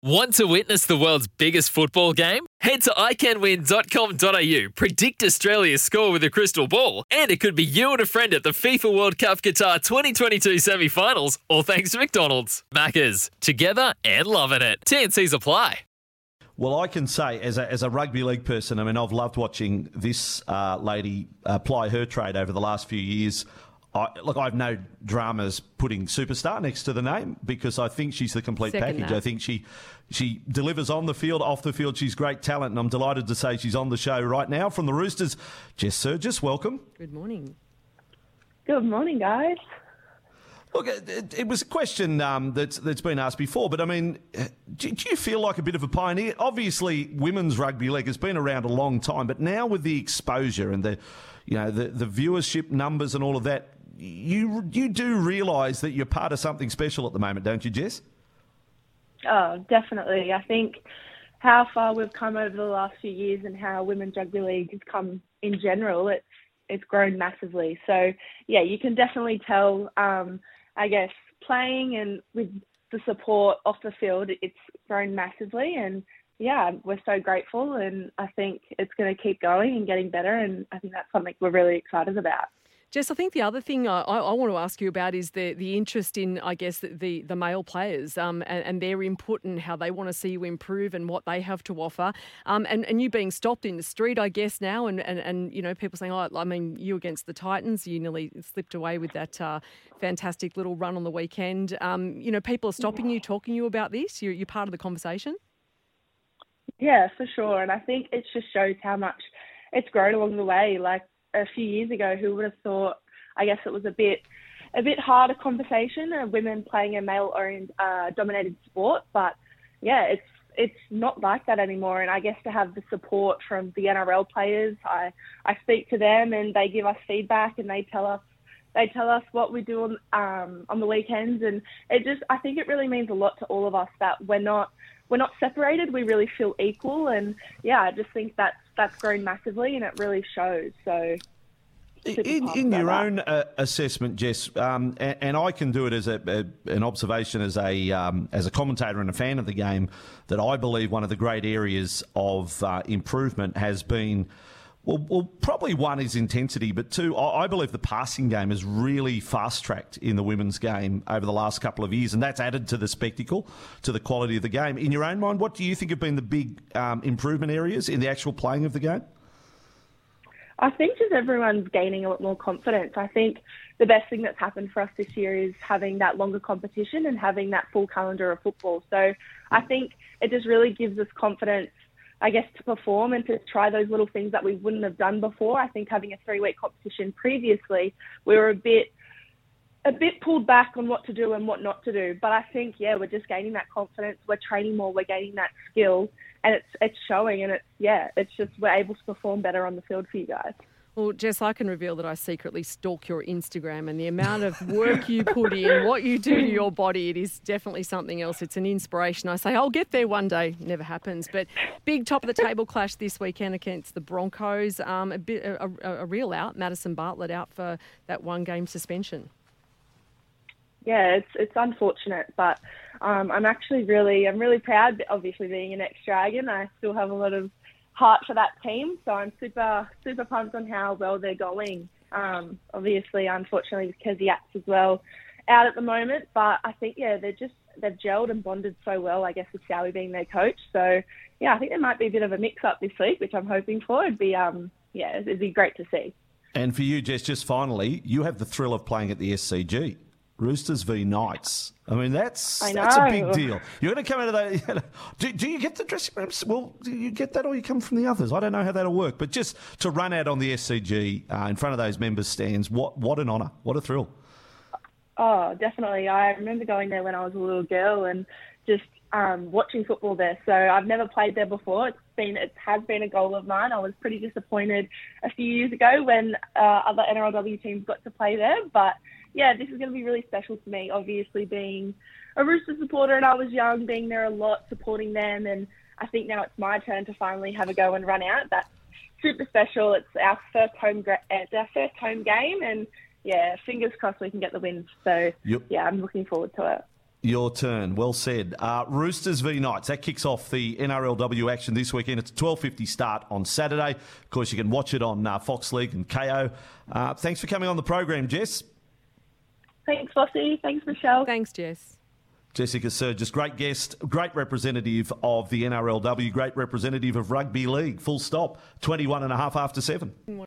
Want to witness the world's biggest football game? Head to iCanWin.com.au, predict Australia's score with a crystal ball, and it could be you and a friend at the FIFA World Cup Qatar 2022 semi finals, all thanks to McDonald's. Maccas, together and loving it. TNC's apply. Well, I can say, as a, as a rugby league person, I mean, I've loved watching this uh, lady uh, ply her trade over the last few years. I, look, I have no dramas putting superstar next to the name because I think she's the complete Second package. that. I think she she delivers on the field, off the field. She's great talent, and I'm delighted to say she's on the show right now from the Roosters. Jess Sergis, welcome. Good morning. Good morning, guys. Look, it, it, it was a question um, that's that's been asked before, but I mean, do, do you feel like a bit of a pioneer? Obviously, women's rugby league has been around a long time, but now with the exposure and the, you know, the, the viewership numbers and all of that, you you do realise that you're part of something special at the moment, don't you, Jess? Oh, definitely. I think how far we've come over the last few years and how women's rugby league has come in general, it's it's grown massively. So yeah, you can definitely tell. Um, I guess playing and with the support off the field, it's grown massively, and yeah, we're so grateful, and I think it's going to keep going and getting better, and I think that's something we're really excited about. Jess, I think the other thing I, I want to ask you about is the, the interest in, I guess, the, the male players um, and, and their input and how they want to see you improve and what they have to offer. Um, and, and you being stopped in the street, I guess, now, and, and, and you know, people saying, oh, I mean, you against the Titans, you nearly slipped away with that uh, fantastic little run on the weekend. Um, you know, people are stopping you, talking to you about this. You're, you're part of the conversation. Yeah, for sure. And I think it just shows how much it's grown along the way. Like a few years ago, who would have thought? I guess it was a bit a bit harder conversation of women playing a male-owned, uh, dominated sport, but yeah, it's it's not like that anymore. And I guess to have the support from the NRL players, I I speak to them and they give us feedback and they tell us they tell us what we do on um, on the weekends, and it just I think it really means a lot to all of us that we're not we're not separated. We really feel equal, and yeah, I just think that's that's grown massively, and it really shows. So. In, in your that. own uh, assessment, Jess, um, and, and I can do it as a, a, an observation as a um, as a commentator and a fan of the game, that I believe one of the great areas of uh, improvement has been. Well, well, probably one is intensity, but two, I believe the passing game is really fast tracked in the women's game over the last couple of years, and that's added to the spectacle, to the quality of the game. In your own mind, what do you think have been the big um, improvement areas in the actual playing of the game? I think just everyone's gaining a lot more confidence. I think the best thing that's happened for us this year is having that longer competition and having that full calendar of football. So I think it just really gives us confidence, I guess, to perform and to try those little things that we wouldn't have done before. I think having a three week competition previously, we were a bit a bit pulled back on what to do and what not to do. But I think, yeah, we're just gaining that confidence. We're training more. We're gaining that skill, and it's it's showing. And it's yeah, it's just we're able to perform better on the field for you guys. Well, Jess, I can reveal that I secretly stalk your Instagram and the amount of work you put in, what you do to your body, it is definitely something else. It's an inspiration. I say, I'll get there one day. Never happens. But big top of the table clash this weekend against the Broncos. Um, a, bit, a, a, a real out. Madison Bartlett out for that one game suspension. yeah, it's it's unfortunate, but um, I'm actually really I'm really proud. Obviously, being an ex Dragon, I still have a lot of heart for that team, so I'm super super pumped on how well they're going. Um, obviously, unfortunately, with Kezie Apps as well out at the moment, but I think yeah, they're just they've gelled and bonded so well. I guess with Sowie being their coach, so yeah, I think there might be a bit of a mix up this week, which I'm hoping for. It'd be um yeah, it'd be great to see. And for you, Jess, just finally, you have the thrill of playing at the SCG. Roosters v Knights. I mean, that's I that's a big deal. You're going to come out of that. Do, do you get the dressing rooms? Well, do you get that, or you come from the others? I don't know how that'll work. But just to run out on the SCG uh, in front of those members' stands, what what an honour! What a thrill! Oh, definitely. I remember going there when I was a little girl and just um, watching football there. So I've never played there before. It's been it has been a goal of mine. I was pretty disappointed a few years ago when uh, other NRLW teams got to play there, but yeah, this is going to be really special to me. Obviously, being a Rooster supporter and I was young, being there a lot, supporting them, and I think now it's my turn to finally have a go and run out. That's super special. It's our first home it's our first home game, and yeah, fingers crossed we can get the win. So Yep. yeah, I'm looking forward to it. Your turn. Well said. Uh, Roosters v Knights. That kicks off the NRLW action this weekend. It's a 12.50 start on Saturday. Of course, you can watch it on uh, Fox League and Kayo. Uh, thanks for coming on the program, Jess. Thanks, Vossy. Thanks, Michelle. Thanks, Jess. Jessica Sergis, great guest, great representative of the NRLW, great representative of rugby league. Full stop. 21 and a half after seven.